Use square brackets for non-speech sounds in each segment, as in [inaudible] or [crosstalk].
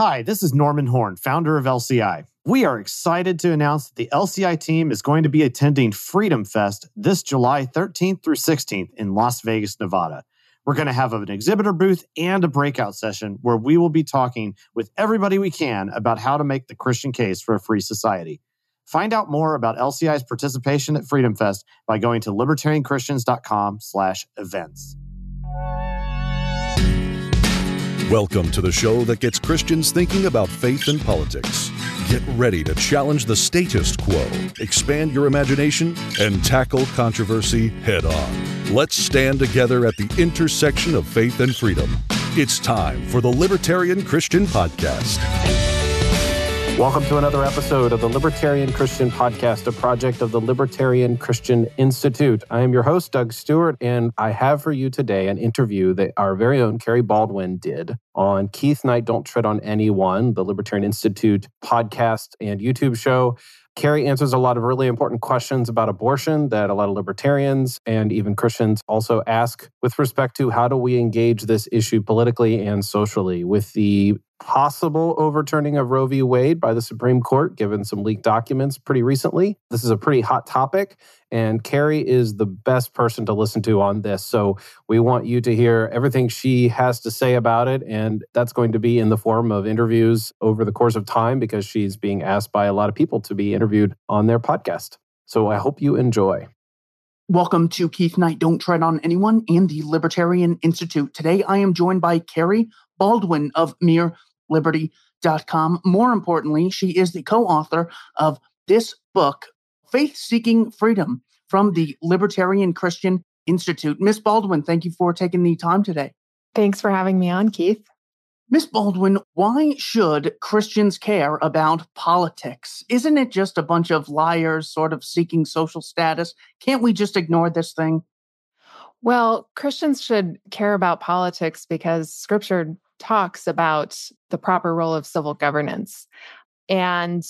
Hi, this is Norman Horn, founder of LCI. We are excited to announce that the LCI team is going to be attending Freedom Fest this July 13th through 16th in Las Vegas, Nevada. We're going to have an exhibitor booth and a breakout session where we will be talking with everybody we can about how to make the Christian case for a free society. Find out more about LCI's participation at Freedom Fest by going to libertarianchristians.com/events. Welcome to the show that gets Christians thinking about faith and politics. Get ready to challenge the status quo, expand your imagination, and tackle controversy head on. Let's stand together at the intersection of faith and freedom. It's time for the Libertarian Christian Podcast. Welcome to another episode of the Libertarian Christian Podcast, a project of the Libertarian Christian Institute. I am your host, Doug Stewart, and I have for you today an interview that our very own Kerry Baldwin did on Keith Knight Don't Tread on Anyone, the Libertarian Institute podcast and YouTube show. Kerry answers a lot of really important questions about abortion that a lot of libertarians and even Christians also ask with respect to how do we engage this issue politically and socially with the possible overturning of Roe v. Wade by the Supreme Court, given some leaked documents pretty recently. This is a pretty hot topic, and Kerry is the best person to listen to on this. So we want you to hear everything she has to say about it, and that's going to be in the form of interviews over the course of time because she's being asked by a lot of people to be interviewed on their podcast. So I hope you enjoy. Welcome to Keith Knight Don't Tread on Anyone and the Libertarian Institute. Today I am joined by Kerry Baldwin of Mere liberty.com. More importantly, she is the co author of this book, Faith Seeking Freedom, from the Libertarian Christian Institute. Miss Baldwin, thank you for taking the time today. Thanks for having me on, Keith. Miss Baldwin, why should Christians care about politics? Isn't it just a bunch of liars sort of seeking social status? Can't we just ignore this thing? Well, Christians should care about politics because scripture talks about the proper role of civil governance. And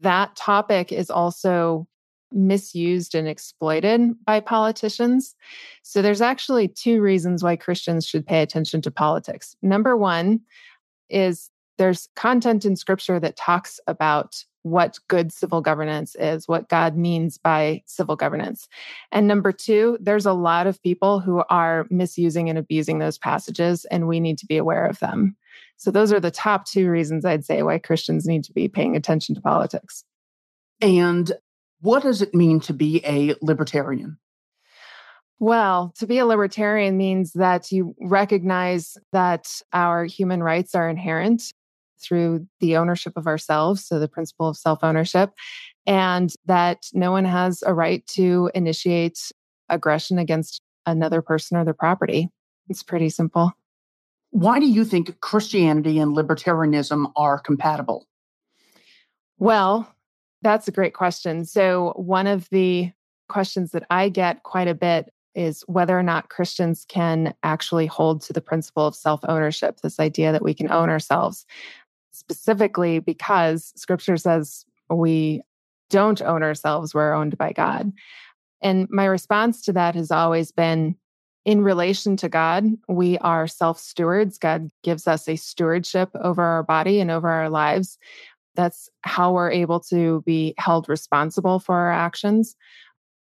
that topic is also misused and exploited by politicians. So there's actually two reasons why Christians should pay attention to politics. Number one is there's content in scripture that talks about what good civil governance is, what God means by civil governance. And number two, there's a lot of people who are misusing and abusing those passages, and we need to be aware of them. So, those are the top two reasons I'd say why Christians need to be paying attention to politics. And what does it mean to be a libertarian? Well, to be a libertarian means that you recognize that our human rights are inherent through the ownership of ourselves, so the principle of self ownership, and that no one has a right to initiate aggression against another person or their property. It's pretty simple. Why do you think Christianity and libertarianism are compatible? Well, that's a great question. So, one of the questions that I get quite a bit is whether or not Christians can actually hold to the principle of self ownership, this idea that we can own ourselves specifically because scripture says we don't own ourselves, we're owned by God. And my response to that has always been in relation to God, we are self stewards. God gives us a stewardship over our body and over our lives. That's how we're able to be held responsible for our actions.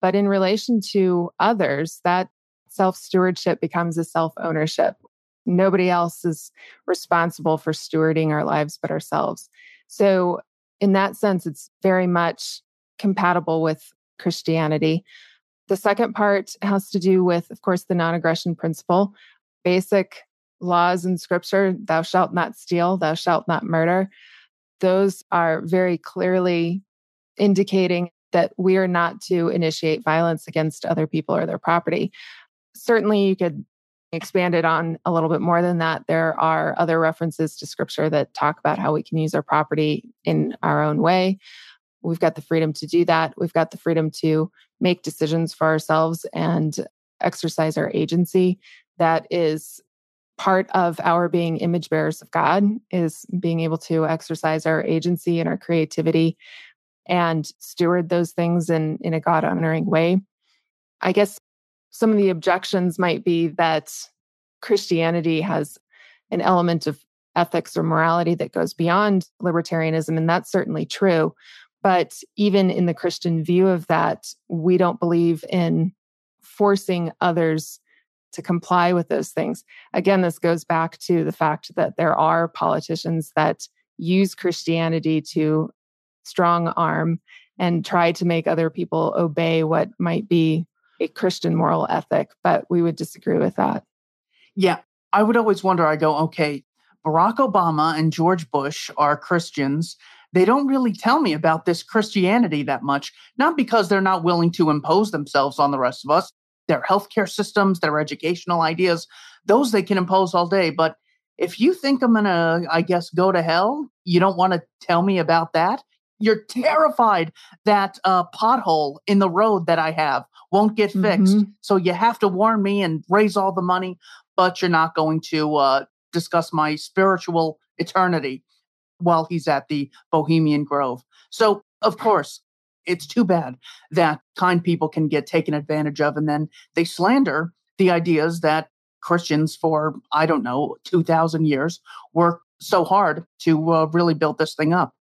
But in relation to others, that self stewardship becomes a self ownership. Nobody else is responsible for stewarding our lives but ourselves. So, in that sense, it's very much compatible with Christianity. The second part has to do with, of course, the non aggression principle, basic laws in scripture thou shalt not steal, thou shalt not murder. Those are very clearly indicating that we are not to initiate violence against other people or their property. Certainly, you could expanded on a little bit more than that, there are other references to scripture that talk about how we can use our property in our own way. We've got the freedom to do that. We've got the freedom to make decisions for ourselves and exercise our agency. That is part of our being image bearers of God is being able to exercise our agency and our creativity and steward those things in, in a God honoring way. I guess some of the objections might be that Christianity has an element of ethics or morality that goes beyond libertarianism. And that's certainly true. But even in the Christian view of that, we don't believe in forcing others to comply with those things. Again, this goes back to the fact that there are politicians that use Christianity to strong arm and try to make other people obey what might be a Christian moral ethic. But we would disagree with that. Yeah. I would always wonder I go, okay, Barack Obama and George Bush are Christians. They don't really tell me about this Christianity that much, not because they're not willing to impose themselves on the rest of us, their healthcare systems, their educational ideas, those they can impose all day. But if you think I'm going to, I guess, go to hell, you don't want to tell me about that. You're terrified that uh, pothole in the road that I have won't get fixed. Mm-hmm. So you have to warn me and raise all the money, but you're not going to uh, discuss my spiritual eternity while he's at the Bohemian Grove. So, of course, it's too bad that kind people can get taken advantage of and then they slander the ideas that Christians for, I don't know, 2,000 years worked so hard to uh, really build this thing up.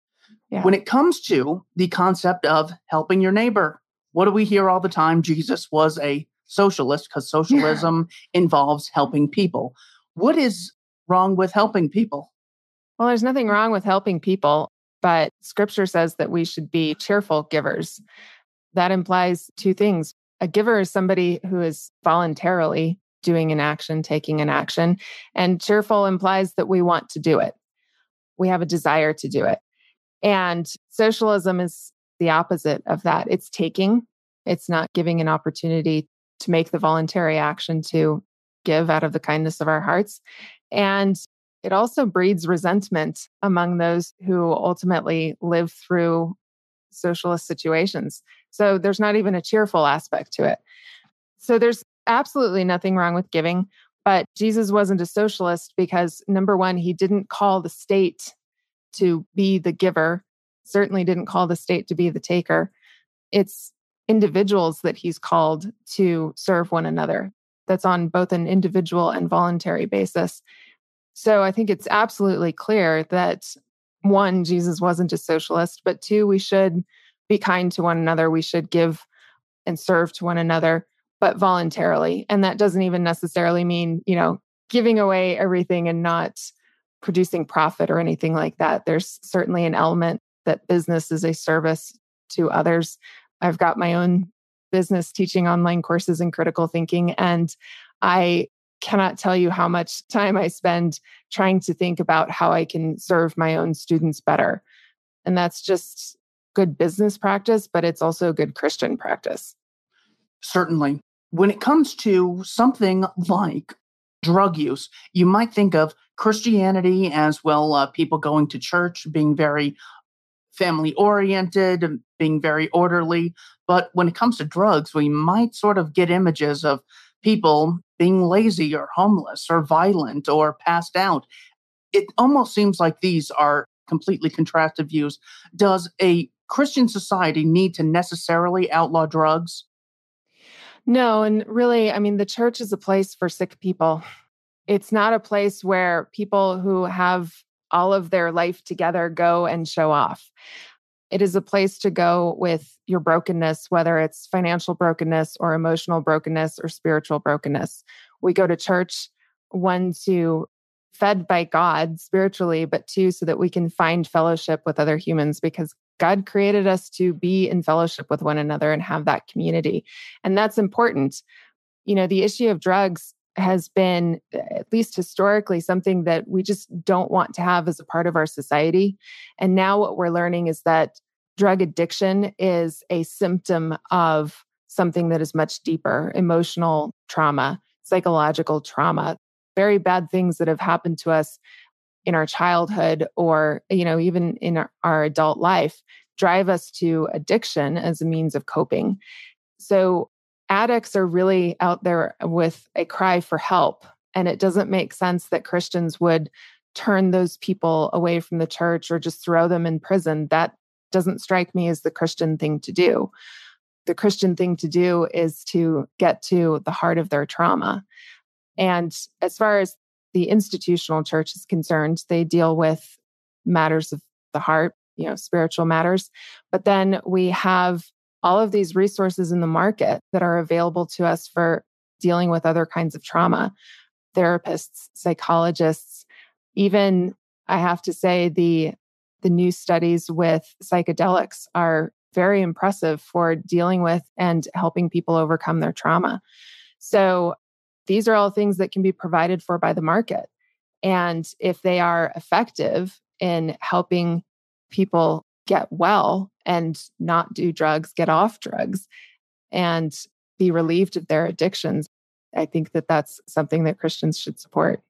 Yeah. When it comes to the concept of helping your neighbor, what do we hear all the time? Jesus was a socialist because socialism yeah. involves helping people. What is wrong with helping people? Well, there's nothing wrong with helping people, but scripture says that we should be cheerful givers. That implies two things. A giver is somebody who is voluntarily doing an action, taking an action, and cheerful implies that we want to do it. We have a desire to do it. And socialism is the opposite of that. It's taking, it's not giving an opportunity to make the voluntary action to give out of the kindness of our hearts. And it also breeds resentment among those who ultimately live through socialist situations. So there's not even a cheerful aspect to it. So there's absolutely nothing wrong with giving, but Jesus wasn't a socialist because number one, he didn't call the state to be the giver, certainly didn't call the state to be the taker. It's individuals that he's called to serve one another. That's on both an individual and voluntary basis. So I think it's absolutely clear that one, Jesus wasn't a socialist, but two, we should be kind to one another. We should give and serve to one another, but voluntarily. And that doesn't even necessarily mean, you know, giving away everything and not producing profit or anything like that. There's certainly an element that business is a service to others. I've got my own business teaching online courses in critical thinking. And I cannot tell you how much time I spend trying to think about how I can serve my own students better. And that's just good business practice, but it's also good Christian practice. Certainly. When it comes to something like drug use, you might think of Christianity as well, uh, people going to church, being very family oriented, being very orderly. But when it comes to drugs, we might sort of get images of people being lazy or homeless or violent or passed out. It almost seems like these are completely contrasted views. Does a Christian society need to necessarily outlaw drugs? No, and really, I mean, the church is a place for sick people. It's not a place where people who have all of their life together go and show off. It is a place to go with your brokenness, whether it's financial brokenness or emotional brokenness or spiritual brokenness. We go to church, one, to fed by God spiritually, but two, so that we can find fellowship with other humans because God created us to be in fellowship with one another and have that community. And that's important. You know, the issue of drugs has been, eh, at least historically, something that we just don't want to have as a part of our society. And now what we're learning is that drug addiction is a symptom of something that is much deeper emotional trauma, psychological trauma, very bad things that have happened to us in our childhood or you know even in our, our adult life drive us to addiction as a means of coping so addicts are really out there with a cry for help. And it doesn't make sense that Christians would turn those people away from the church or just throw them in prison. That doesn't strike me as the Christian thing to do. The Christian thing to do is to get to the heart of their trauma. And as far as the institutional church is concerned, they deal with matters of the heart, you know, spiritual matters. But then we have all of these resources in the market that are available to us for dealing with other kinds of trauma therapists, psychologists, even I have to say the the new studies with psychedelics are very impressive for dealing with and helping people overcome their trauma. So these are all things that can be provided for by the market. And if they are effective in helping people get well and not do drugs, get off drugs, and be relieved of their addictions, I think that that's something that Christians should support.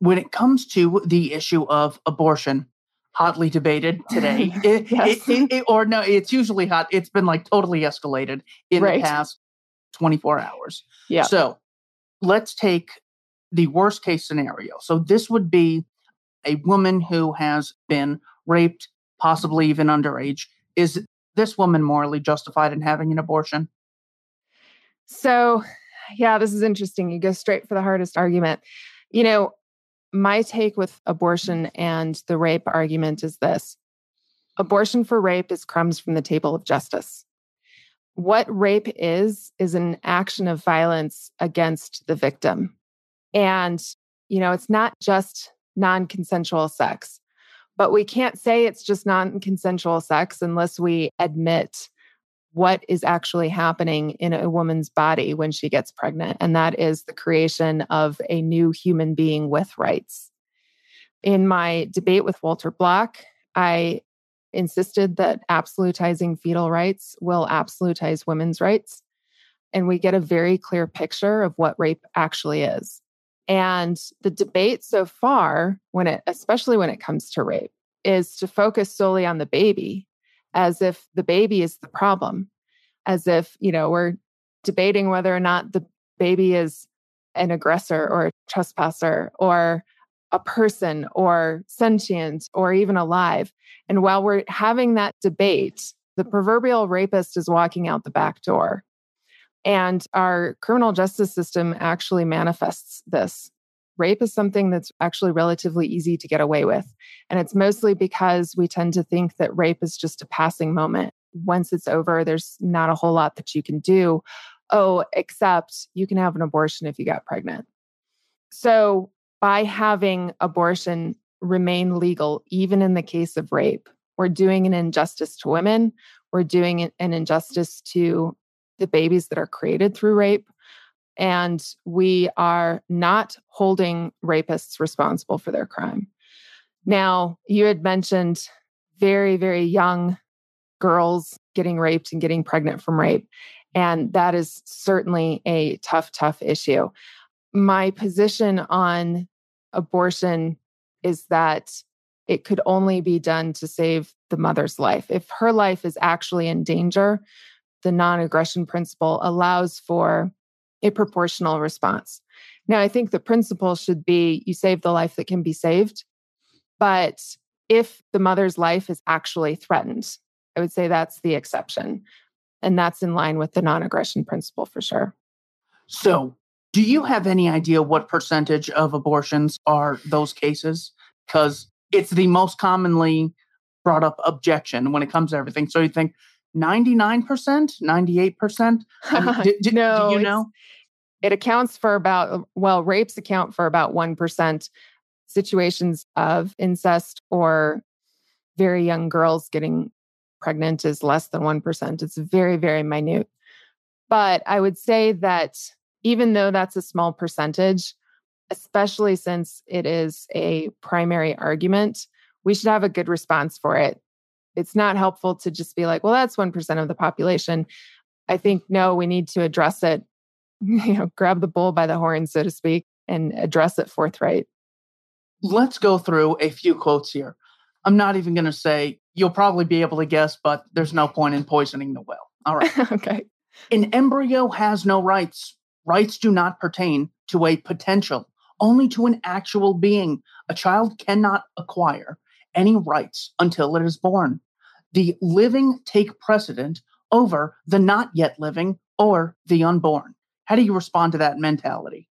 When it comes to the issue of abortion, hotly debated today, [laughs] it, yes. it, it, or no, it's usually hot. It's been like totally escalated in right. the past 24 hours. Yeah. So let's take the worst case scenario. So this would be a woman who has been raped, possibly even underage. Is this woman morally justified in having an abortion? So, yeah, this is interesting. You go straight for the hardest argument. You know, my take with abortion and the rape argument is this abortion for rape is crumbs from the table of justice. What rape is, is an action of violence against the victim. And, you know, it's not just non consensual sex, but we can't say it's just non consensual sex unless we admit what is actually happening in a woman's body when she gets pregnant. And that is the creation of a new human being with rights. In my debate with Walter Block, I insisted that absolutizing fetal rights will absolutize women's rights. And we get a very clear picture of what rape actually is. And the debate so far, when it, especially when it comes to rape, is to focus solely on the baby as if the baby is the problem, as if, you know, we're debating whether or not the baby is an aggressor or a trespasser or a person or sentient or even alive. And while we're having that debate, the proverbial rapist is walking out the back door. And our criminal justice system actually manifests this. Rape is something that's actually relatively easy to get away with. And it's mostly because we tend to think that rape is just a passing moment. Once it's over, there's not a whole lot that you can do. Oh, except you can have an abortion if you got pregnant. So by having abortion remain legal, even in the case of rape, we're doing an injustice to women. We're doing an injustice to the babies that are created through rape. And we are not holding rapists responsible for their crime. Now, you had mentioned very, very young girls getting raped and getting pregnant from rape. And that is certainly a tough, tough issue. My position on abortion is that it could only be done to save the mother's life. If her life is actually in danger, the non aggression principle allows for a proportional response. Now, I think the principle should be you save the life that can be saved. But if the mother's life is actually threatened, I would say that's the exception. And that's in line with the non aggression principle for sure. So, do you have any idea what percentage of abortions are those cases? Because it's the most commonly brought up objection when it comes to everything. So you think 99%, 98%? I mean, [laughs] no, do you know? It accounts for about, uh, well, rapes account for about 1%. Situations of incest or very young girls getting pregnant is less than 1%. It's very, very minute. But I would say that even though that's a small percentage, especially since it is a primary argument, we should have a good response for it. It's not helpful to just be like, well, that's 1% of the population. I think, no, we need to address it, [laughs] you know, grab the bull by the horn, so to speak, and address it forthright. Let's go through a few quotes here. I'm not even going to say you'll probably be able to guess, but there's no point in poisoning the well. All right. [laughs] okay. An embryo has no rights. Rights do not pertain to a potential, only to an actual being. A child cannot acquire any rights until it is born. The living take precedent over the not yet living or the unborn. How do you respond to that mentality?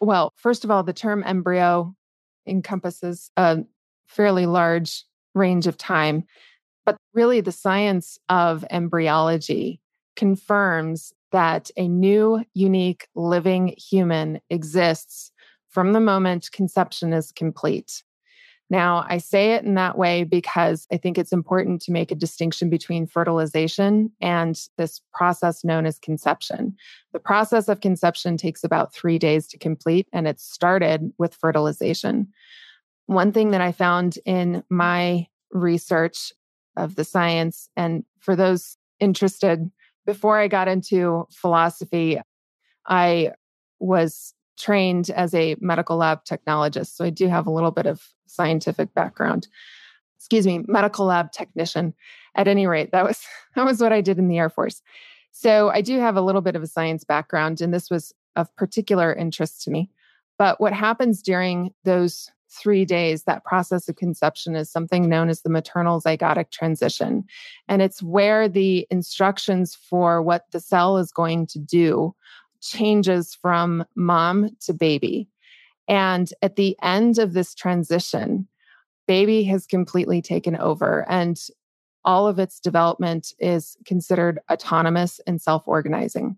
Well, first of all, the term embryo encompasses a fairly large range of time. But really, the science of embryology confirms that a new, unique, living human exists from the moment conception is complete. Now, I say it in that way because I think it's important to make a distinction between fertilization and this process known as conception. The process of conception takes about three days to complete, and it started with fertilization. One thing that I found in my research of the science, and for those interested, before I got into philosophy, I was trained as a medical lab technologist. So I do have a little bit of scientific background. Excuse me, medical lab technician. At any rate, that was [laughs] that was what I did in the Air Force. So I do have a little bit of a science background and this was of particular interest to me. But what happens during those three days, that process of conception is something known as the maternal zygotic transition. And it's where the instructions for what the cell is going to do changes from mom to baby. And at the end of this transition, baby has completely taken over and all of its development is considered autonomous and self organizing.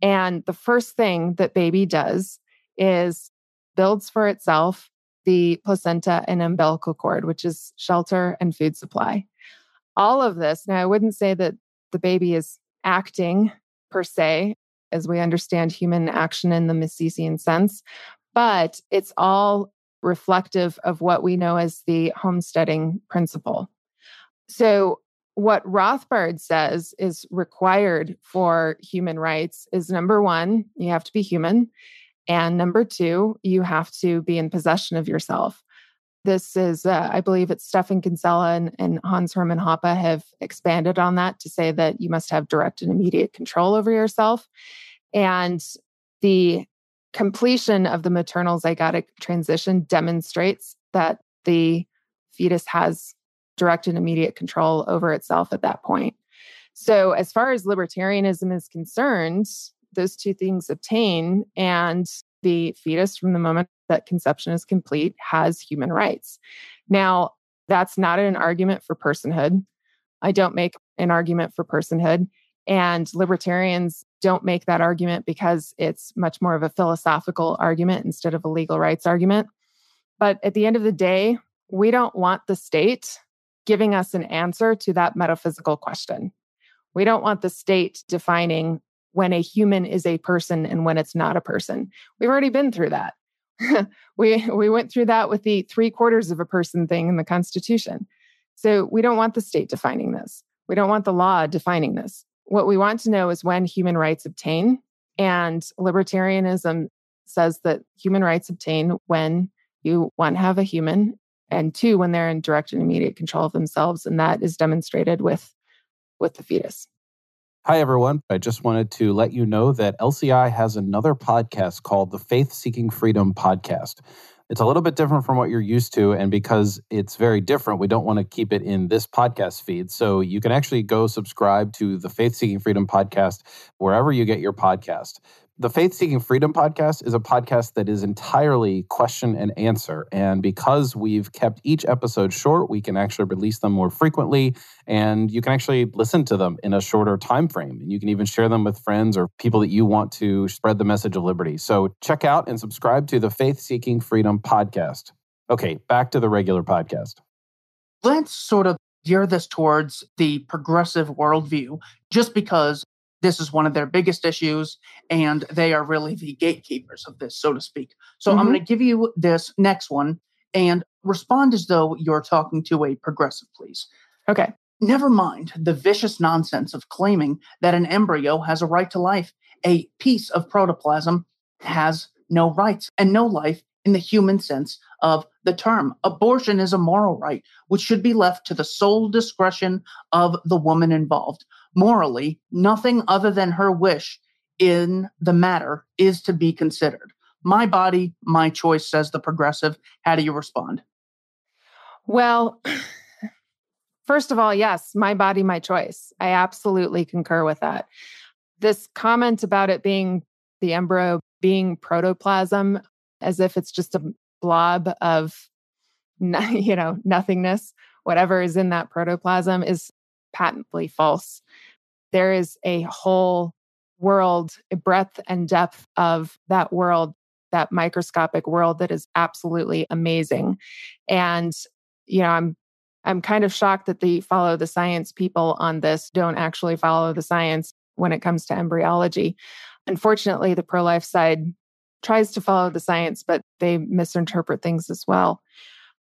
And the first thing that baby does is builds for itself the placenta and umbilical cord, which is shelter and food supply. All of this, now I wouldn't say that the baby is acting per se, as we understand human action in the Misesian sense, but it's all reflective of what we know as the homesteading principle. So, what Rothbard says is required for human rights is number one, you have to be human. And number two, you have to be in possession of yourself. This is, uh, I believe it's Stephan Kinsella and, and Hans Hermann Hoppe have expanded on that to say that you must have direct and immediate control over yourself. And the completion of the maternal zygotic transition demonstrates that the fetus has direct and immediate control over itself at that point. So, as far as libertarianism is concerned, those two things obtain, and the fetus, from the moment that conception is complete, has human rights. Now, that's not an argument for personhood. I don't make an argument for personhood. And libertarians don't make that argument because it's much more of a philosophical argument instead of a legal rights argument. But at the end of the day, we don't want the state giving us an answer to that metaphysical question. We don't want the state defining when a human is a person and when it's not a person. We've already been through that. [laughs] we we went through that with the three quarters of a person thing in the Constitution. So we don't want the state defining this. We don't want the law defining this. What we want to know is when human rights obtain. And libertarianism says that human rights obtain when you, one, have a human, and two, when they're in direct and immediate control of themselves. And that is demonstrated with, with the fetus. Hi, everyone. I just wanted to let you know that LCI has another podcast called the Faith Seeking Freedom Podcast. It's a little bit different from what you're used to. And because it's very different, we don't want to keep it in this podcast feed. So you can actually go subscribe to the Faith Seeking Freedom podcast wherever you get your podcast. The Faith Seeking Freedom podcast is a podcast that is entirely question and answer. And because we've kept each episode short, we can actually release them more frequently and you can actually listen to them in a shorter time frame. And you can even share them with friends or people that you want to spread the message of liberty. So check out and subscribe to the Faith Seeking Freedom podcast. Okay, back to the regular podcast. Let's sort of gear this towards the progressive worldview, just because this is one of their biggest issues, and they are really the gatekeepers of this, so to speak. So mm-hmm. I'm going to give you this next one and respond as though you're talking to a progressive, please. Okay. Never mind the vicious nonsense of claiming that an embryo has a right to life. A piece of protoplasm has no rights and no life in the human sense of the term. Abortion is a moral right, which should be left to the sole discretion of the woman involved morally, nothing other than her wish in the matter is to be considered. My body, my choice, says the progressive. How do you respond? Well, first of all, yes, my body, my choice. I absolutely concur with that. This comment about it being the embryo being protoplasm, as if it's just a blob of [laughs] you know nothingness whatever is in that protoplasm is patently false there is a whole world a breadth and depth of that world that microscopic world that is absolutely amazing. And you know i'm i'm kind of shocked that the follow the science people on this don't actually follow the science when it comes to embryology. Unfortunately the pro-life side tries to follow the science but they misinterpret things as well.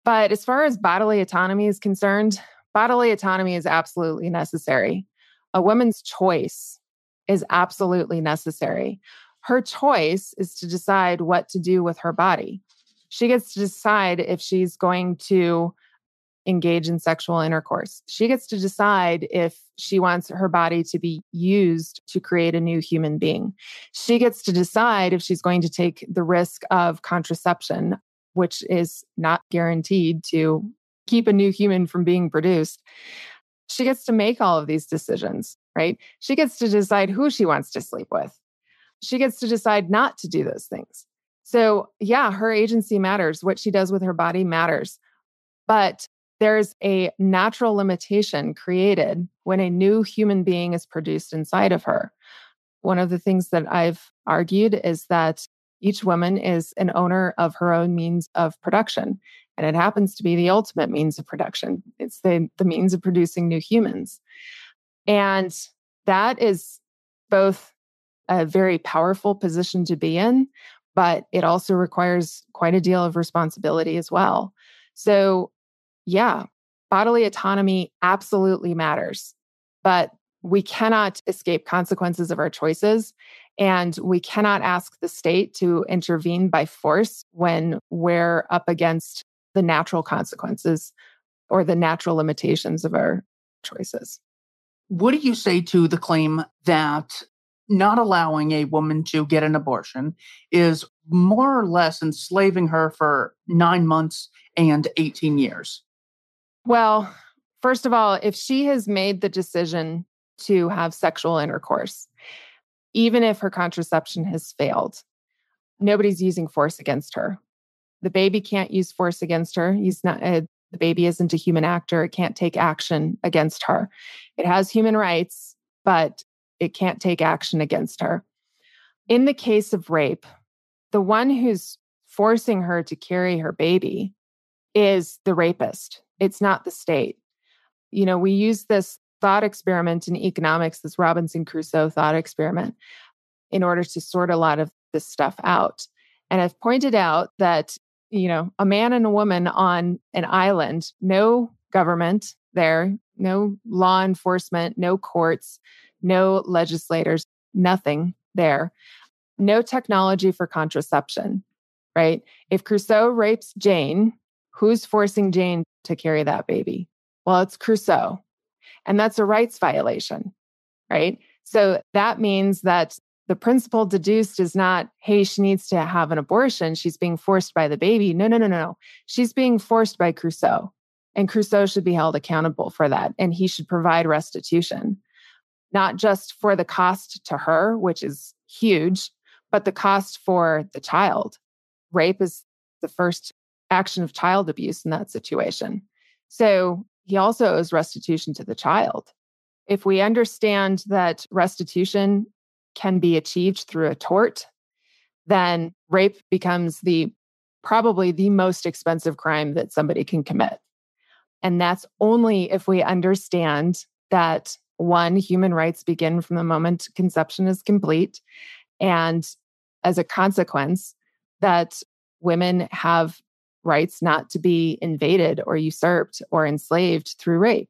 But as far as bodily autonomy is concerned bodily autonomy is absolutely necessary a woman's choice is absolutely necessary her choice is to decide what to do with her body. She gets to decide if she's going to engage in sexual intercourse. She gets to decide if she wants her body to be used to create a new human being. She gets to decide if she's going to take the risk of contraception, which is not guaranteed to keep a new human from being produced. She gets to make all of these decisions, right? She gets to decide who she wants to sleep with she gets to decide not to do those things. So, yeah, her agency matters. What she does with her body matters. But there's a natural limitation created when a new human being is produced inside of her. One of the things that I've argued is that each woman is an owner of her own means of production. And it happens to be the ultimate means of production. It's the, the means of producing new humans. And that is both a very powerful position to be in, but it also requires quite a deal of responsibility as well. So, yeah, bodily autonomy absolutely matters, but we cannot escape consequences of our choices. And we cannot ask the state to intervene by force when we're up against the natural consequences or the natural limitations of our choices. What do you say to the claim that not allowing a woman to get an abortion is more or less enslaving her for nine months and 18 years. Well, first of all, if she has made the decision to have sexual intercourse, even if her contraception has failed, nobody's using force against her. The baby can't use force against her. He's not, uh, the baby isn't a human actor. It can't take action against her. It has human rights, but it can't take action against her. In the case of rape, the one who's forcing her to carry her baby is the rapist. It's not the state. You know, we use this thought experiment in economics, this Robinson Crusoe thought experiment, in order to sort a lot of this stuff out. And I've pointed out that, you know, a man and a woman on an island, no government there, no law enforcement, no courts, no legislators, nothing there. No technology for contraception, right? If Crusoe rapes Jane, who's forcing Jane to carry that baby? Well, it's Crusoe. And that's a rights violation, right? So that means that the principle deduced is not, hey, she needs to have an abortion. She's being forced by the baby. No, no, no, no. She's being forced by Crusoe. And Crusoe should be held accountable for that. And he should provide restitution not just for the cost to her, which is huge, but the cost for the child. Rape is the first action of child abuse in that situation. So he also owes restitution to the child. If we understand that restitution can be achieved through a tort, then rape becomes the probably the most expensive crime that somebody can commit. And that's only if we understand that one, human rights begin from the moment conception is complete. And as a consequence, that women have rights not to be invaded or usurped or enslaved through rape.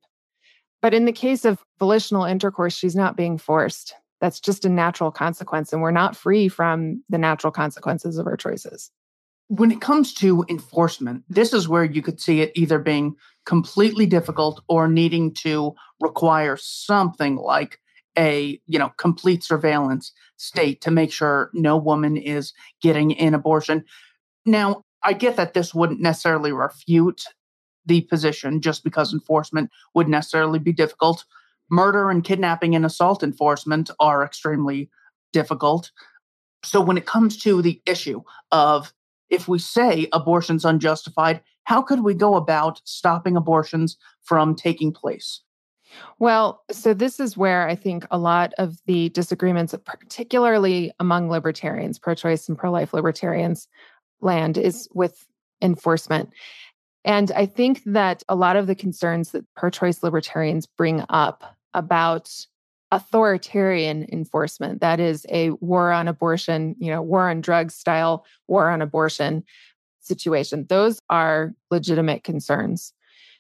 But in the case of volitional intercourse, she's not being forced. That's just a natural consequence. And we're not free from the natural consequences of our choices. When it comes to enforcement, this is where you could see it either being completely difficult or needing to require something like a you know complete surveillance state to make sure no woman is getting an abortion now i get that this wouldn't necessarily refute the position just because enforcement would necessarily be difficult murder and kidnapping and assault enforcement are extremely difficult so when it comes to the issue of if we say abortion's unjustified, how could we go about stopping abortions from taking place? Well, so this is where I think a lot of the disagreements, particularly among libertarians, pro choice and pro life libertarians, land is with enforcement. And I think that a lot of the concerns that pro choice libertarians bring up about authoritarian enforcement, that is a war on abortion, you know, war on drugs style war on abortion situation, those are legitimate concerns.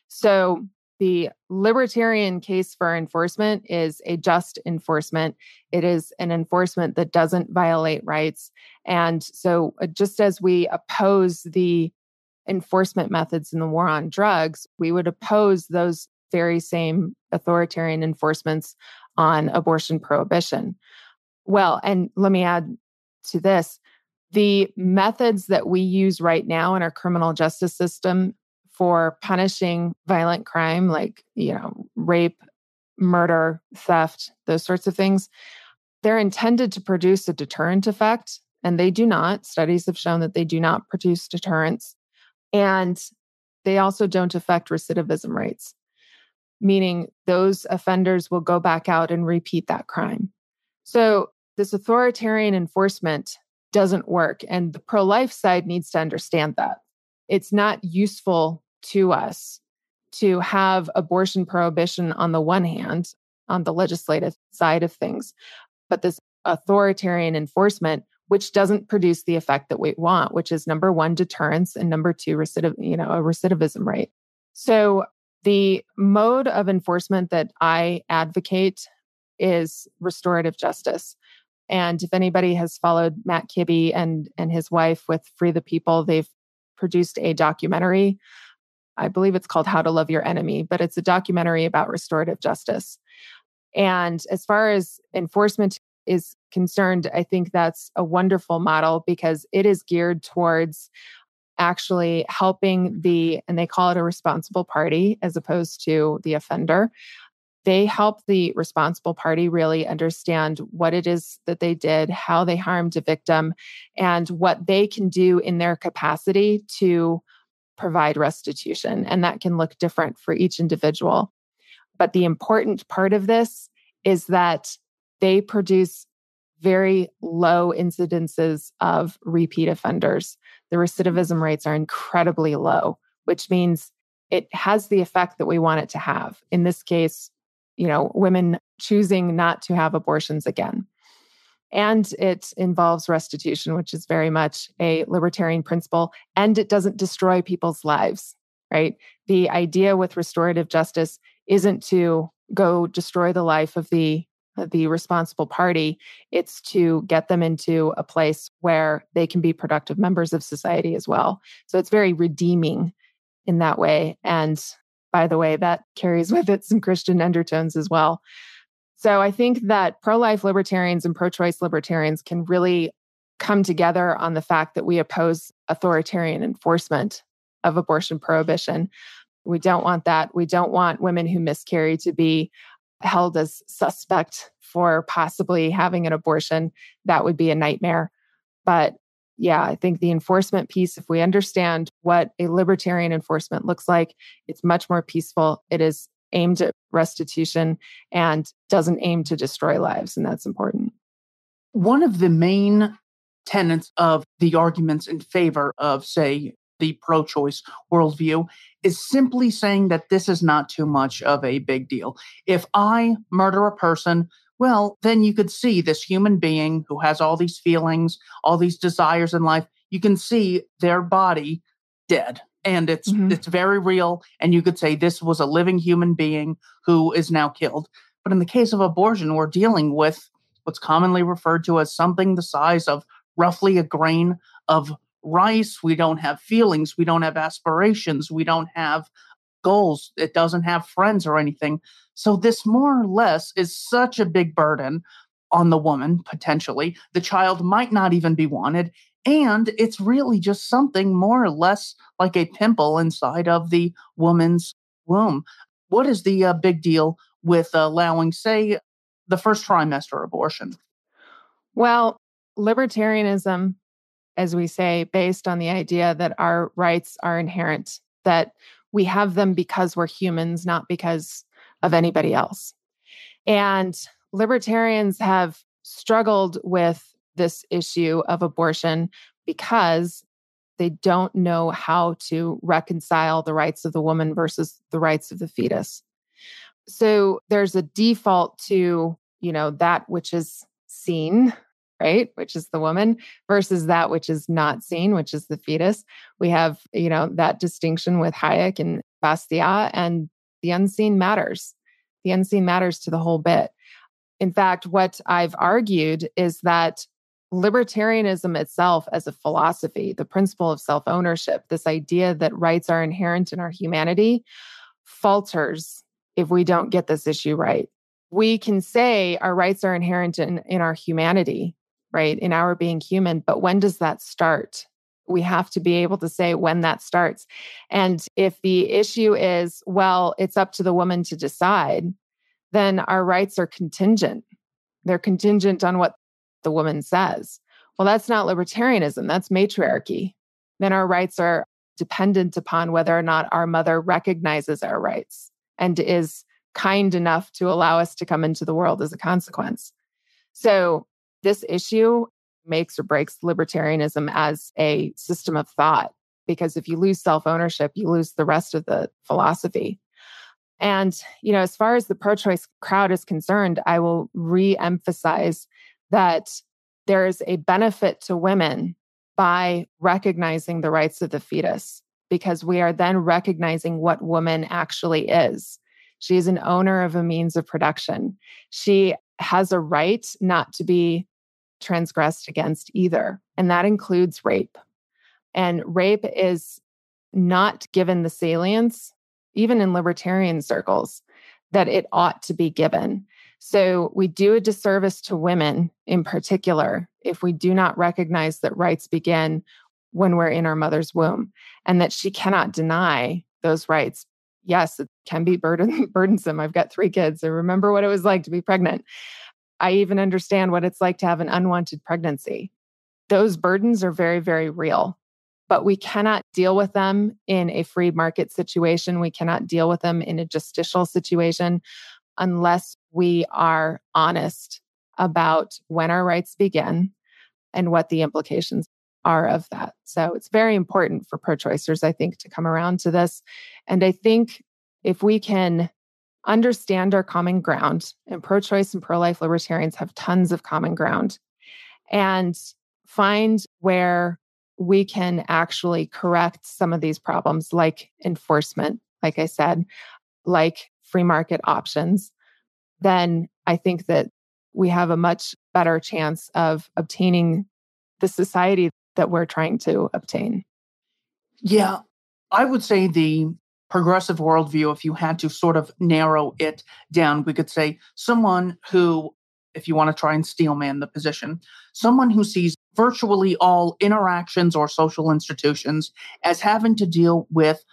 So the libertarian case for enforcement is a just enforcement. It is an enforcement that doesn't violate rights. And so, uh, just as we oppose the enforcement methods in the war on drugs, we would oppose those very same authoritarian enforcements on abortion prohibition. Well, and let me add to this the methods that we use right now in our criminal justice system for punishing violent crime like, you know, rape, murder, theft, those sorts of things, they're intended to produce a deterrent effect. And they do not. Studies have shown that they do not produce deterrence. And they also don't affect recidivism rates, meaning those offenders will go back out and repeat that crime. So, this authoritarian enforcement doesn't work. And the pro life side needs to understand that. It's not useful to us to have abortion prohibition on the one hand, on the legislative side of things, but this authoritarian enforcement, which doesn't produce the effect that we want, which is number one, deterrence, and number two, recidiv- you know, a recidivism rate. So the mode of enforcement that I advocate is restorative justice. And if anybody has followed Matt Kibbe and and his wife with Free the People, they've produced a documentary I believe it's called How to Love Your Enemy, but it's a documentary about restorative justice. And as far as enforcement is concerned, I think that's a wonderful model because it is geared towards actually helping the, and they call it a responsible party as opposed to the offender. They help the responsible party really understand what it is that they did, how they harmed a victim, and what they can do in their capacity to provide restitution. And that can look different for each individual. But the important part of this is that they produce very low incidences of repeat offenders. The recidivism rates are incredibly low, which means it has the effect that we want it to have. In this case, you know, women choosing not to have abortions again. And it involves restitution, which is very much a libertarian principle. And it doesn't destroy people's lives, right? The idea with restorative justice isn't to go destroy the life of the Uh, the responsible party it's to get them into a place where they can be productive members of society as well so it's very redeeming in that way and by the way that carries [laughs] with it some christian undertones as well so I think that pro life libertarians and pro choice libertarians can really come together on the fact that we oppose authoritarian enforcement of abortion prohibition. We don't want that. We don't want women who miscarry to be held as suspect for possibly having an abortion. That would be a nightmare. But yeah, I think the enforcement piece, if we understand what a libertarian enforcement looks like, it's much more peaceful. It is aimed at restitution and doesn't aim to destroy lives. And that's important. One of the main tenets of the arguments in favor of, say, the pro choice worldview is simply saying that this is not too much of a big deal. If I murder a person, well, then you could see this human being who has all these feelings, all these desires in life. You can see their body dead and it's mm-hmm. it's very real and you could say this was a living human being who is now killed but in the case of abortion we're dealing with what's commonly referred to as something the size of roughly a grain of rice we don't have feelings we don't have aspirations we don't have goals it doesn't have friends or anything so this more or less is such a big burden on the woman potentially the child might not even be wanted and it's really just something more or less like a pimple inside of the woman's womb. What is the uh, big deal with allowing, say, the first trimester abortion? Well, libertarianism as we say, based on the idea that our rights are inherent, that we have them because we're humans, not because of anybody else. And libertarians have struggled with this issue of abortion because they don't know how to reconcile the rights of the woman versus the rights of the fetus. So there's a default to, you know, that which is seen, right, which is the woman, versus that which is not seen, which is the fetus. We have, you know, that distinction with Hayek and Bastiat, and the unseen matters. The unseen matters to the whole bit. In fact, what I've argued is that libertarianism itself as a philosophy, the principle of self ownership, this idea that rights are inherent in our humanity, falters if we don't get this issue right. We can say our rights are inherent in, in our humanity, right? In our being human, but when does that start? We have to be able to say when that starts. And if the issue is, well, it's up to the woman to decide, then our rights are contingent. They're contingent on what the woman says. Well, that's not libertarianism, that's matriarchy. Then our rights are dependent upon whether or not our mother recognizes our rights and is kind enough to allow us to come into the world as a consequence. So, this issue makes or breaks libertarianism as a system of thought because if you lose self ownership, you lose the rest of the philosophy. And, you know, as far as the pro choice crowd is concerned, I will re emphasize that there is a benefit to women by recognizing the rights of the fetus because we are then recognizing what woman actually is. She is an owner of a means of production. She has a right not to be transgressed against either, and that includes rape. And rape is not given the salience, even in libertarian circles, that it ought to be given. So we do a disservice to women in particular if we do not recognize that rights begin when we're in our mother's womb and that she cannot deny those rights. Yes, it can be burden, [laughs] burdensome. I've got three kids. I remember what it was like to be pregnant. I even understand what it's like to have an unwanted pregnancy. Those burdens are very, very real, but we cannot deal with them in a free market situation. We cannot deal with them in a justicial situation unless we are honest about when our rights begin and what the implications are of that. So it's very important for pro choicers, I think, to come around to this. And I think if we can understand our common ground, and pro choice and pro life libertarians have tons of common ground, and find where we can actually correct some of these problems, like enforcement, like I said, like free market options, then I think that we have a much better chance of obtaining the society that we're trying to obtain. Yeah, I would say the progressive worldview, if you had to sort of narrow it down, we could say someone who, if you want to try and steelman the position, someone who sees virtually all interactions or social institutions as having to deal with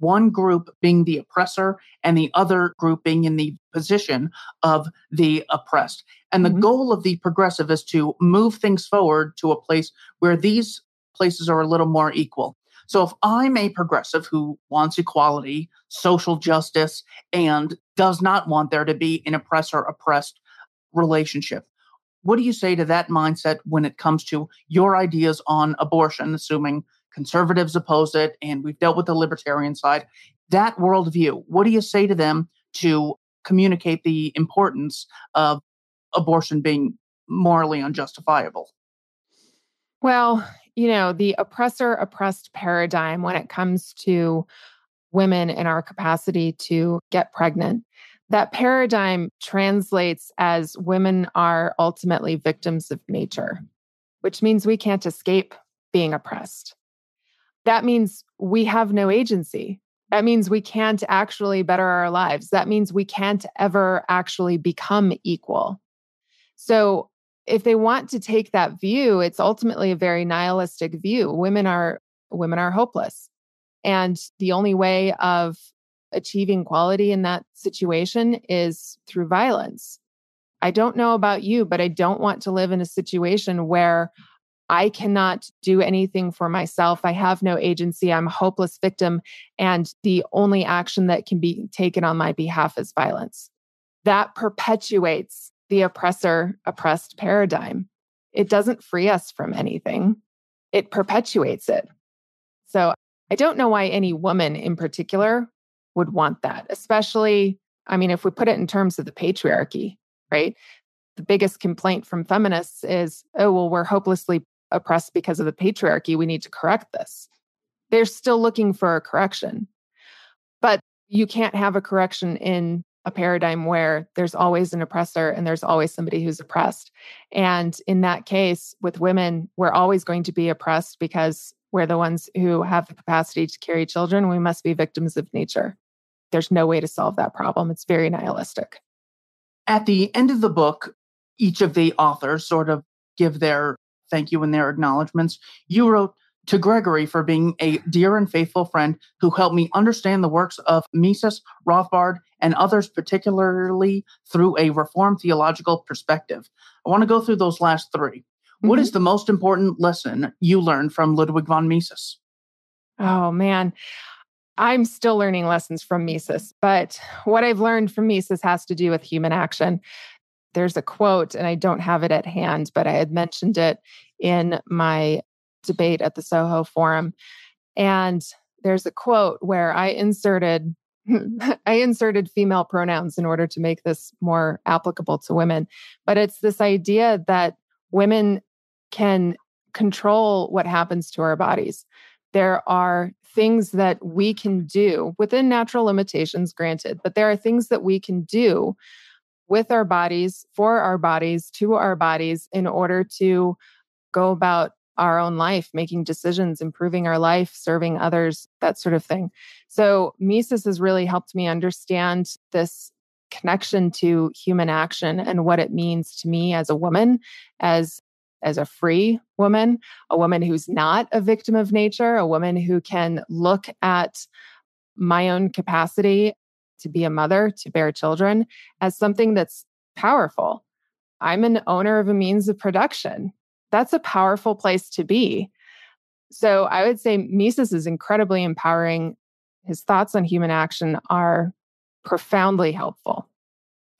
one group being the oppressor and the other group being in the position of the oppressed. And the mm-hmm. goal of the progressive is to move things forward to a place where these places are a little more equal. So if I'm a progressive who wants equality, social justice, and does not want there to be an oppressor oppressed relationship, what do you say to that mindset when it comes to your ideas on abortion, assuming Conservatives oppose it, and we've dealt with the libertarian side. That worldview, what do you say to them to communicate the importance of abortion being morally unjustifiable? Well, you know, the oppressor oppressed paradigm when it comes to women and our capacity to get pregnant, that paradigm translates as women are ultimately victims of nature, which means we can't escape being oppressed that means we have no agency. That means we can't actually better our lives. That means we can't ever actually become equal. So, if they want to take that view, it's ultimately a very nihilistic view. Women are women are hopeless. And the only way of achieving quality in that situation is through violence. I don't know about you, but I don't want to live in a situation where I cannot do anything for myself. I have no agency. I'm a hopeless victim. And the only action that can be taken on my behalf is violence. That perpetuates the oppressor oppressed paradigm. It doesn't free us from anything, it perpetuates it. So I don't know why any woman in particular would want that, especially, I mean, if we put it in terms of the patriarchy, right? The biggest complaint from feminists is, oh, well, we're hopelessly oppressed because of the patriarchy. We need to correct this. They're still looking for a correction. But you can't have a correction in a paradigm where there's always an oppressor and there's always somebody who's oppressed. And in that case, with women, we're always going to be oppressed because we're the ones who have the capacity to carry children. We must be victims of nature. There's no way to solve that problem. It's very nihilistic. At the end of the book, each of the authors sort of give their thank you and their acknowledgments. You wrote, to Gregory for being a dear and faithful friend who helped me understand the works of Mises, Rothbard, and others, particularly through a Reformed theological perspective. I want to go through those last 3 mm-hmm. What is the most important lesson you learned from Ludwig von Mises? Oh, man. I'm still learning lessons from Mises, but what I've learned from Mises has to do with human action. There's a quote, and I don't have it at hand, but I had mentioned it in my debate at the Soho Forum. And there's a quote where I inserted [laughs] I inserted female pronouns in order to make this more applicable to women. But it's this idea that women can control what happens to our bodies. There are things that we can do within natural limitations, granted, but there are things that we can do with our bodies, for our bodies, to our bodies, in order to go about our own life, making decisions, improving our life, serving others, that sort of thing. So, Mises has really helped me understand this connection to human action and what it means to me as a woman, as as a free woman, a woman who's not a victim of nature, a woman who can look at my own capacity to be a mother, to bear children, as something that's powerful. I'm an owner of a means of production that's a powerful place to be. So I would say Mises is incredibly empowering. His thoughts on human action are profoundly helpful.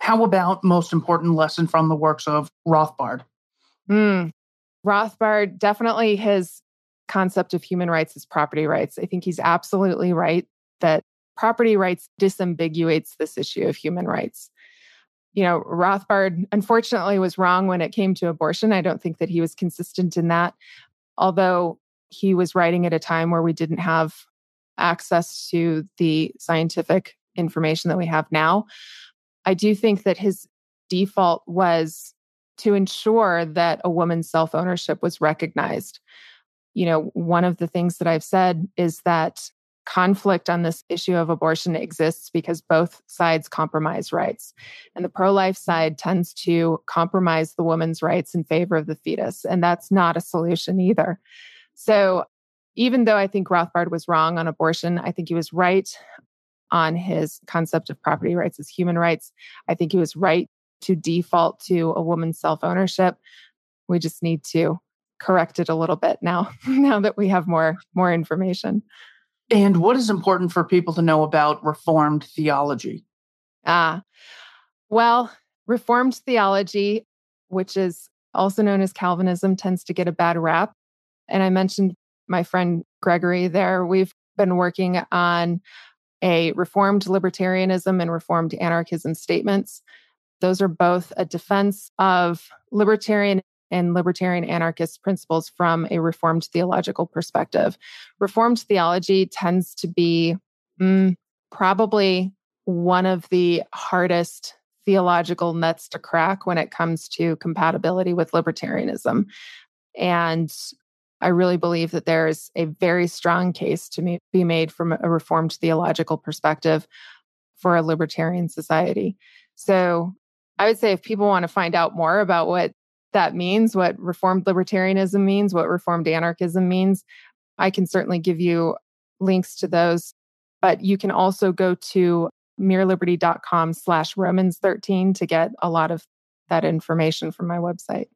How about most important lesson from the works of Rothbard? Mm, Rothbard, definitely his concept of human rights is property rights. I think he's absolutely right that property rights disambiguates this issue of human rights you know, Rothbard unfortunately was wrong when it came to abortion. I don't think that he was consistent in that, although he was writing at a time where we didn't have access to the scientific information that we have now. I do think that his default was to ensure that a woman's self ownership was recognized. You know, one of the things that I've said is that conflict on this issue of abortion exists because both sides compromise rights. And the pro life side tends to compromise the woman's rights in favor of the fetus. And that's not a solution either. So, even though I think Rothbard was wrong on abortion, I think he was right on his concept of property rights as human rights. I think he was right to default to a woman's self ownership. We just need to correct it a little bit now [laughs] now that we have more more information and what is important for people to know about Reformed theology? Ah, well, Reformed theology, which is also known as Calvinism, tends to get a bad rap. And I mentioned my friend Gregory there. We've been working on a Reformed libertarianism and Reformed anarchism statements. Those are both a defense of libertarian and libertarian anarchist principles from a Reformed theological perspective. Reformed theology tends to be mm, probably one of the hardest theological nuts to crack when it comes to compatibility with libertarianism. And I really believe that there is a very strong case to be made from a Reformed theological perspective for a libertarian society. So I would say if people want to find out more about what that means, what reformed libertarianism means, what reformed anarchism means. I can certainly give you links to those, but you can also go to mereliberty.com slash Romans 13 to get a lot of that information from my website.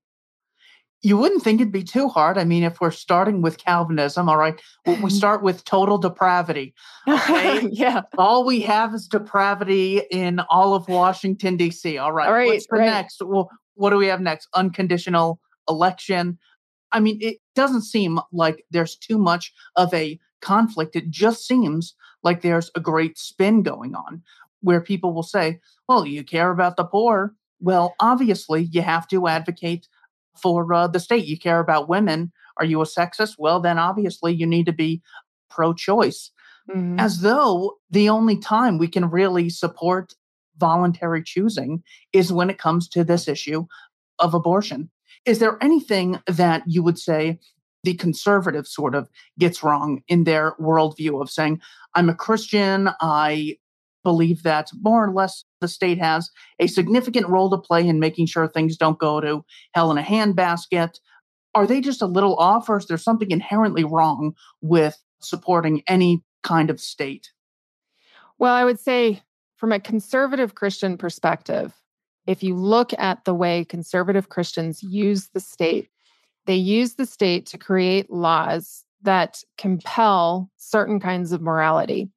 you wouldn't think it'd be too hard. I mean, if we're starting with Calvinism, all right, we [laughs] start with total depravity. Okay? [laughs] yeah. All we have is depravity in all of Washington, D.C. All right. All right, What's the right. next? Well, what do we have next? Unconditional election. I mean, it doesn't seem like there's too much of a conflict. It just seems like there's a great spin going on where people will say, well, you care about the poor. Well, obviously, you have to advocate for uh, the state. You care about women. Are you a sexist? Well, then obviously you need to be pro choice. Mhm. As though the only time we can really support voluntary choosing is when it comes to this issue of abortion. Is there anything that you would say the conservative sort of gets wrong in their worldview of saying, I'm a Christian, I believe that more or less the state has a significant role to play in making sure things don't go to hell in a handbasket? Are they just a little off, or is there something inherently wrong with supporting any kind of state? Well, I would say from a conservative Christian perspective, if you look at the way conservative Christians use the state, they use the state to create laws that compel certain kinds of morality.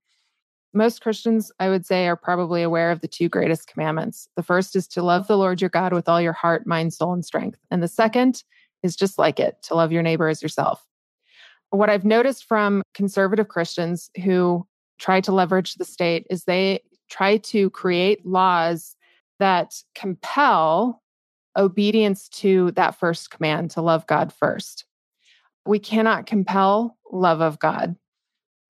Most Christians, I would say, are probably aware of the two greatest commandments. The first is to love the Lord your God with all your heart, mind, soul, and strength. And the second is just like it, to love your neighbor as yourself. What I've noticed from conservative Christians who try to leverage the state is they try to create laws that compel obedience to that first command to love God first. We cannot compel love of God.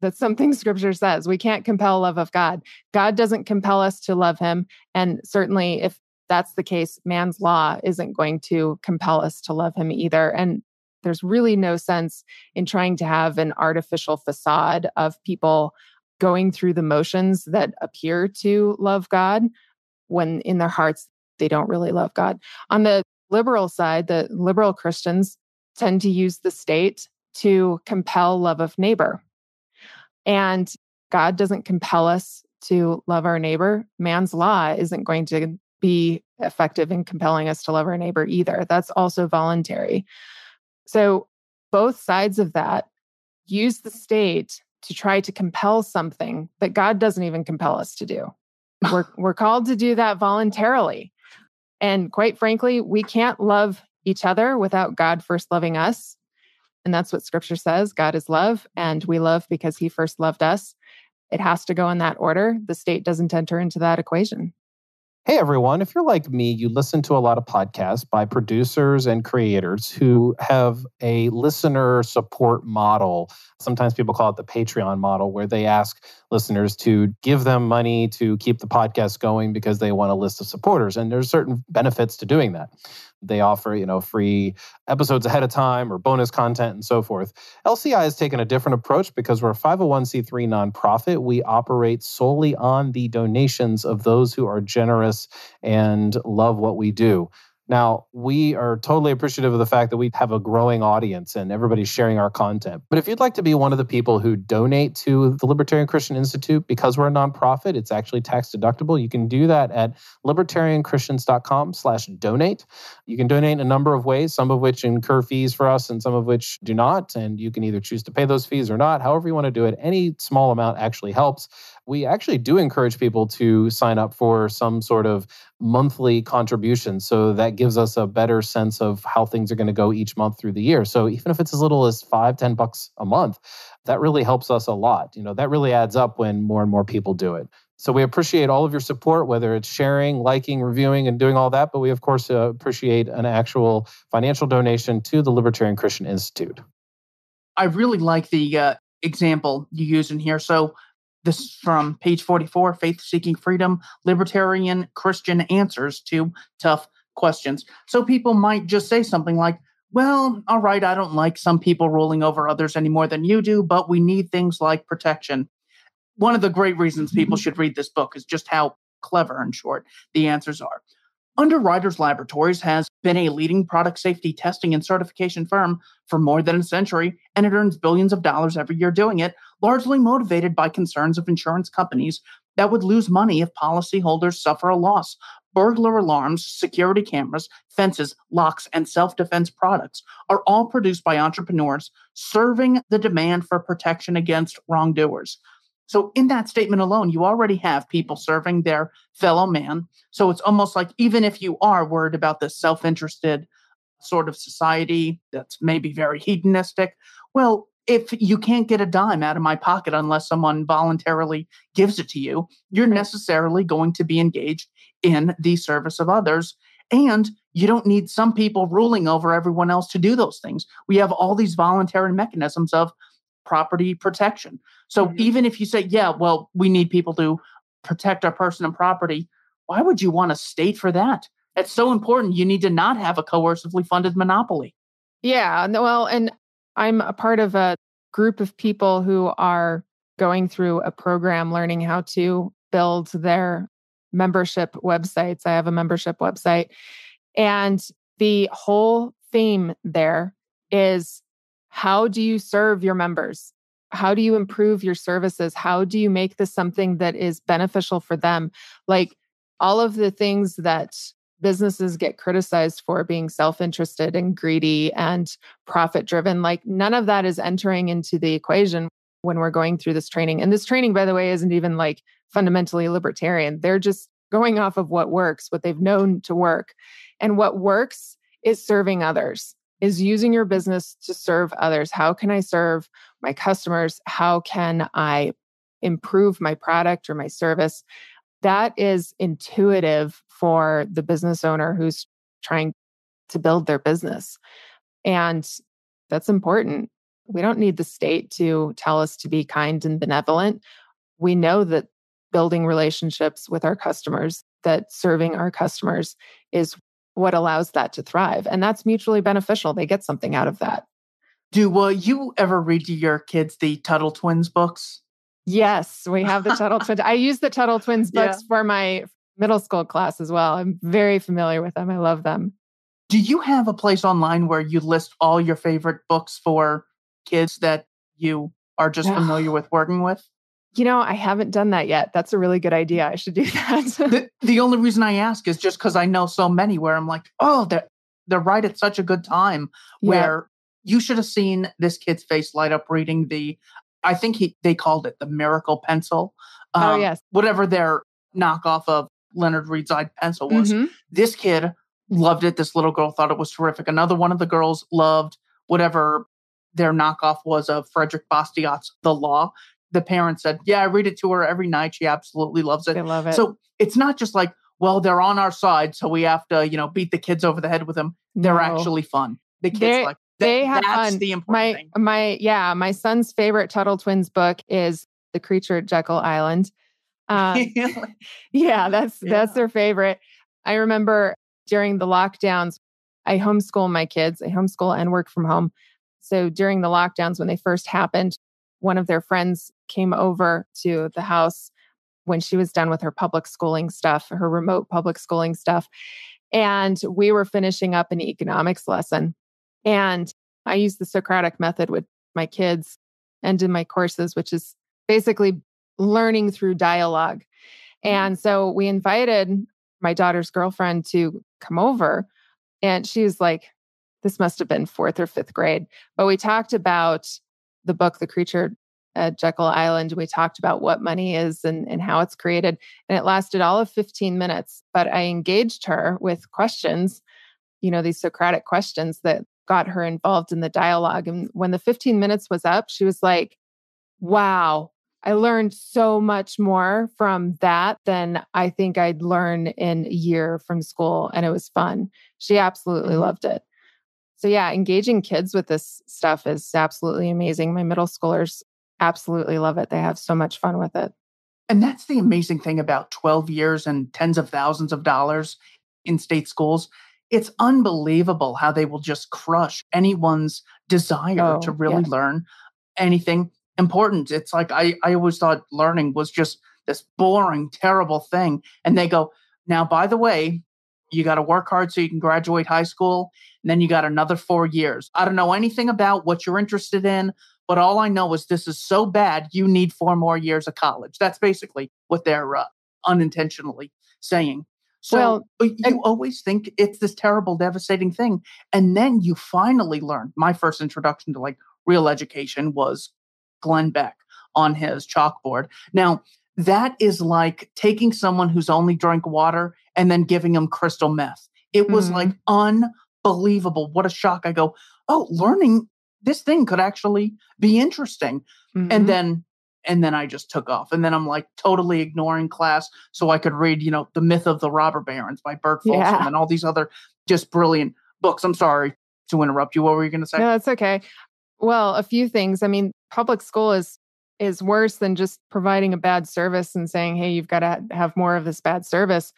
That's something [laughs] scripture says. We can't compel love of God. God doesn't compel us to love him. And certainly, if that's the case, man's law isn't going to compel us to love him either. And there's really no sense in trying to have an artificial facade of people going through the motions that appear to love God when in their hearts they don't really love God. On the liberal side, the liberal Christians tend to use the state to compel love of neighbor. And God doesn't compel us to love our neighbor. Man's law isn't going to be effective in compelling us to love our neighbor either. That's also voluntary. So, both sides of that use the state to try to compel something that God doesn't even compel us to do. We're, [laughs] we're called to do that voluntarily. And quite frankly, we can't love each other without God first loving us. And that's what scripture says God is love, and we love because he first loved us. It has to go in that order. The state doesn't enter into that equation. Hey everyone, if you're like me, you listen to a lot of podcasts by producers and creators who have a listener support model. Sometimes people call it the Patreon model, where they ask listeners to give them money to keep the podcast going because they want a list of supporters. And there's certain benefits to doing that. They offer, you know, free episodes ahead of time or bonus content and so forth. LCI has taken a different approach because we're a 501c3 nonprofit. We operate solely on the donations of those who are generous and love what we do. Now, we are totally appreciative of the fact that we have a growing audience and everybody's sharing our content. But if you'd like to be one of the people who donate to the Libertarian Christian Institute because we're a nonprofit, it's actually tax deductible. You can do that at libertarianchristians.com slash donate. You can donate in a number of ways, some of which incur fees for us and some of which do not. And you can either choose to pay those fees or not. However you want to do it, any small amount actually helps. We actually do encourage people to sign up for some sort of monthly contribution. So that gives us a better sense of how things are going to go each month through the year. So even if it's as little as five, ten bucks a month, that really helps us a lot. You know, that really adds up when more and more people do it. So we appreciate all of your support, whether it's sharing, liking, reviewing, and doing all that. But we, of course, uh, appreciate an actual financial donation to the Libertarian Christian Institute. I really like the uh, example you use in here. So this is from page 44 Faith Seeking Freedom Libertarian Christian Answers to Tough Questions. So people might just say something like, well, all right, I don't like some people ruling over others any more than you do, but we need things like protection. One of the great reasons people should read this book is just how clever and short the answers are. Underwriters Laboratories has been a leading product safety testing and certification firm for more than a century, and it earns billions of dollars every year doing it, largely motivated by concerns of insurance companies that would lose money if policyholders suffer a loss. Burglar alarms, security cameras, fences, locks, and self defense products are all produced by entrepreneurs serving the demand for protection against wrongdoers. So, in that statement alone, you already have people serving their fellow man. So, it's almost like even if you are worried about this self interested sort of society that's maybe very hedonistic, well, if you can't get a dime out of my pocket unless someone voluntarily gives it to you, you're necessarily going to be engaged in the service of others. And you don't need some people ruling over everyone else to do those things. We have all these voluntary mechanisms of property protection. So mm-hmm. even if you say, yeah, well, we need people to protect our person and property, why would you want a state for that? It's so important. You need to not have a coercively funded monopoly. Yeah. Well, and I'm a part of a group of people who are going through a program learning how to build their membership websites. I have a membership website. And the whole theme there is how do you serve your members? How do you improve your services? How do you make this something that is beneficial for them? Like all of the things that businesses get criticized for being self interested and greedy and profit driven. Like none of that is entering into the equation when we're going through this training. And this training, by the way, isn't even like fundamentally libertarian. They're just going off of what works, what they've known to work. And what works is serving others, is using your business to serve others. How can I serve my customers? How can I improve my product or my service? That is intuitive for the business owner who's trying to build their business. And that's important. We don't need the state to tell us to be kind and benevolent. We know that building relationships with our customers, that serving our customers is what allows that to thrive. And that's mutually beneficial. They get something out of that. Do uh, you ever read to your kids the Tuttle Twins books? Yes, we have the Tuttle Twins. I use the Tuttle Twins [laughs] books yeah. for my middle school class as well. I'm very familiar with them. I love them. Do you have a place online where you list all your favorite books for kids that you are just familiar [sighs] with working with? You know, I haven't done that yet. That's a really good idea. I should do [laughs] that. the, the only reason I ask is just because I know so many where I'm like, oh, they're, they're right at such a good time where yeah. you should have seen this kid's face light up reading the, I think he they called it the miracle pencil. Oh, um, oh, yes. Whatever their knockoff of Leonard Read's I Pencil was. Mm-hmm. This kid loved it. This little girl thought it was terrific. Another one of the girls loved whatever their knockoff was of Frederick Bastiat's The Law. The parents said, Yeah, I read it to her every night. She absolutely loves it. They love it. So it's not just like, well, they're on our side, so we have to, you know, beat the kids over the head with them. They're no. actually fun. The kids They're, like they have that's fun. the important my, thing. My yeah, my son's favorite Tuttle Twins book is The Creature at Jekyll Island. [laughs] Um, yeah, that's yeah. that's their favorite. I remember during the lockdowns, I homeschool my kids. I homeschool and work from home. So during the lockdowns, when they first happened, one of their friends came over to the house when she was done with her public schooling stuff, her remote public schooling stuff. And we were finishing up an economics lesson. And I use the Socratic method with my kids and in my courses, which is basically learning through dialogue. Mm-hmm. And so we invited my daughter's girlfriend to come over. And she was like, this must have been fourth or fifth grade. But we talked about the book, The Creature at Jekyll Island. We talked about what money is and, and how it's created. And it lasted all of 15 minutes. But I engaged her with questions, you know, these Socratic questions that got her involved in the dialogue. And when the 15 minutes was up, she was like, wow, I learned so much more from that than I think I'd learn in a year from school. And it was fun. She absolutely mm-hmm. loved it. So, yeah, engaging kids with this stuff is absolutely amazing. My middle schoolers absolutely love it. They have so much fun with it. And that's the amazing thing about 12 years and tens of thousands of dollars in state schools. It's unbelievable how they will just crush anyone's desire oh, to really yes. learn anything important. It's like I, I always thought learning was just this boring, terrible thing. And they go, now, by the way, you got to work hard so you can graduate high school. And then you got another four years. I don't know anything about what you're interested in, but all I know is this is so bad, you need four more years of college. That's basically what they're uh, unintentionally saying. So Well, you and- always think it's this terrible, devastating thing. And then you finally learn. My first introduction to like real education was Glenn Beck on his chalkboard. Now, that is like taking someone who's only drank water and then giving them crystal meth. It was Mhm. like unbelievable. What a shock. I go, oh, learning this thing could actually be interesting. Mhm. And then and then I just took off. And then I'm like totally ignoring class so I could read, you know, The Myth of the Robber Barons by Burt Folsom Yeah. and all these other just brilliant books. I'm sorry to interrupt you. What were you going to say? No, that's okay. Well, a few things. I mean, public school is is worse than just providing a bad service and saying, "Hey, you've got to have more of this bad service."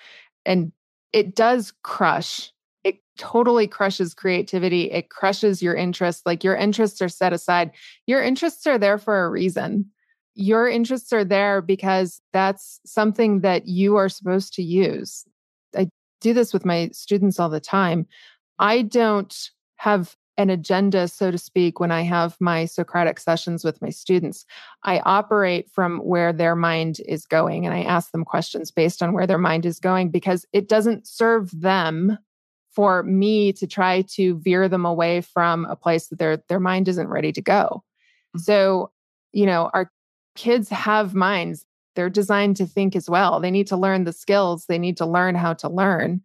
And it does crush. It totally crushes creativity. It crushes your interests. Like your interests are set aside. Your interests are there for a reason. Your interests are there because that's something that you are supposed to use. I do this with my students all the time. I don't have an agenda, so to speak, when I have my Socratic sessions with my students. I operate from where their mind is going and I ask them questions based on where their mind is going because it doesn't serve them for me to try to veer them away from a place that their their mind isn't ready to go. Mm-hmm. So, you know, our kids have minds. They're designed to think as well. They need to learn the skills. They need to learn how to learn.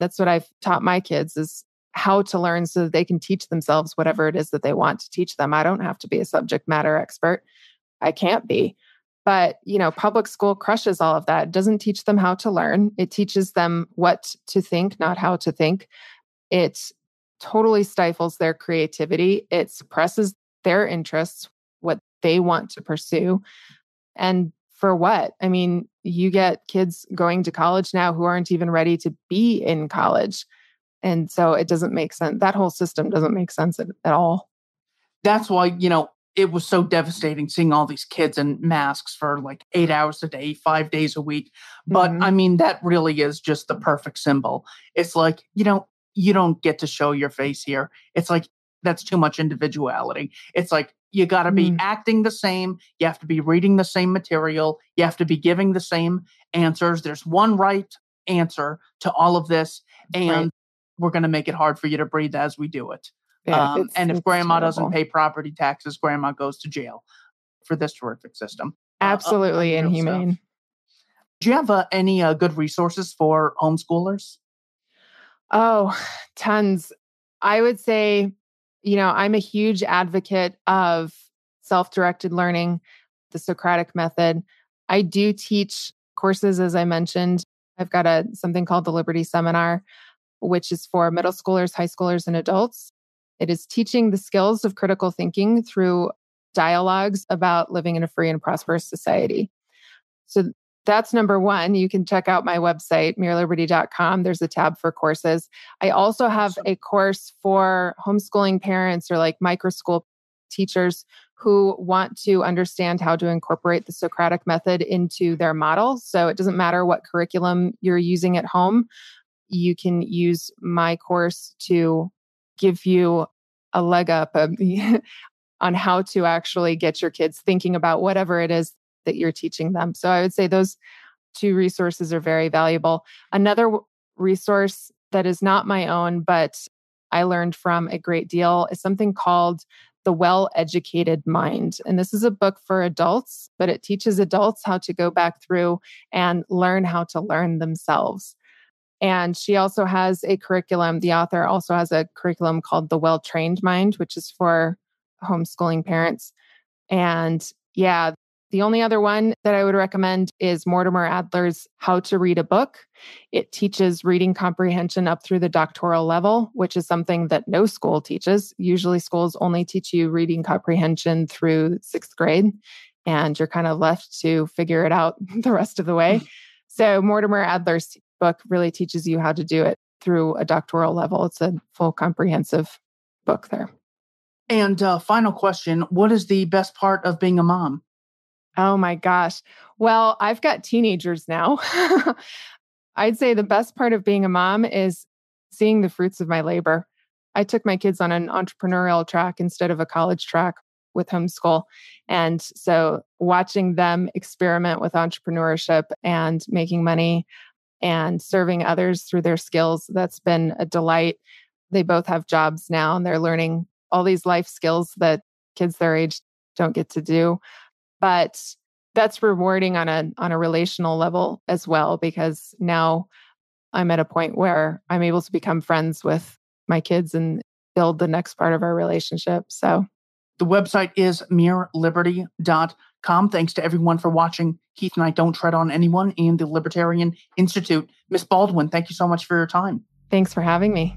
That's what I've taught my kids is how to learn so that they can teach themselves whatever it is that they want to teach them. I don't have to be a subject matter expert. I can't be. But, you know, public school crushes all of that. It doesn't teach them how to learn. It teaches them what to think, not how to think. It totally stifles their creativity. It suppresses their interests, they want to pursue. And for what? I mean, you get kids going to college now who aren't even ready to be in college. And so it doesn't make sense. That whole system doesn't make sense at, at all. That's why, you know, it was so devastating seeing all these kids in masks for like eight hours a day, five days a week. But Mhm. I mean, that really is just the perfect symbol. It's like, you know, you don't get to show your face here. It's like, that's too much individuality. It's like, you got to be Mm. acting the same. You have to be reading the same material. You have to be giving the same answers. There's one right answer to all of this. And Right. we're going to make it hard for you to breathe as we do it. Yeah, Um, and if grandma doesn't pay property taxes, grandma goes to jail for this terrific system. uh, uh, absolutely stuff. inhumane. Do you have uh, any uh, good resources for homeschoolers? Oh, tons. I would say, you know, I'm a huge advocate of self directed learning, the Socratic method. I do teach courses, as I mentioned. I've got a something called the Liberty Seminar, which is for middle schoolers, high schoolers, and adults. It is teaching the skills of critical thinking through dialogues about living in a free and prosperous society. So that's number one. You can check out my website, mereliberty.com. There's a tab for courses. I also have a course for homeschooling parents or like micro school teachers who want to understand how to incorporate the Socratic method into their model. So it doesn't matter what curriculum you're using at home, you can use my course to give you a leg up [laughs] on how to actually get your kids thinking about whatever it is that you're teaching them. So I would say those two resources are very valuable. Another resource that is not my own, but I learned from a great deal is something called The Well Educated Mind. And this is a book for adults, but it teaches adults how to go back through and learn how to learn themselves. And she also has a curriculum. The author also has a curriculum called The Well Trained Mind, which is for homeschooling parents. And yeah, the only other one that I would recommend is Mortimer Adler's How to Read a Book. It teaches reading comprehension up through the doctoral level, which is something that no school teaches. Usually, schools only teach you reading comprehension through sixth grade, and you're kind of left to figure it out [laughs] the rest of the way. [laughs] So, Mortimer Adler's book really teaches you how to do it through a doctoral level. It's a full comprehensive book there. And uh, final question What is the best part of being a mom? Oh my gosh. Well, I've got teenagers now. [laughs] I'd say the best part of being a mom is seeing the fruits of my labor. I took my kids on an entrepreneurial track instead of a college track with homeschool. And so watching them experiment with entrepreneurship and making money and serving others through their skills, that's been a delight. They both have jobs now and they're learning all these life skills that kids their age don't get to do. But that's rewarding on a on a relational level as well because now I'm at a point where I'm able to become friends with my kids and build the next part of our relationship. So the website is mereliberty.com. Thanks to everyone for watching. Keith Knight don't tread on anyone and the Libertarian Institute. Miss Baldwin, thank you so much for your time. Thanks for having me.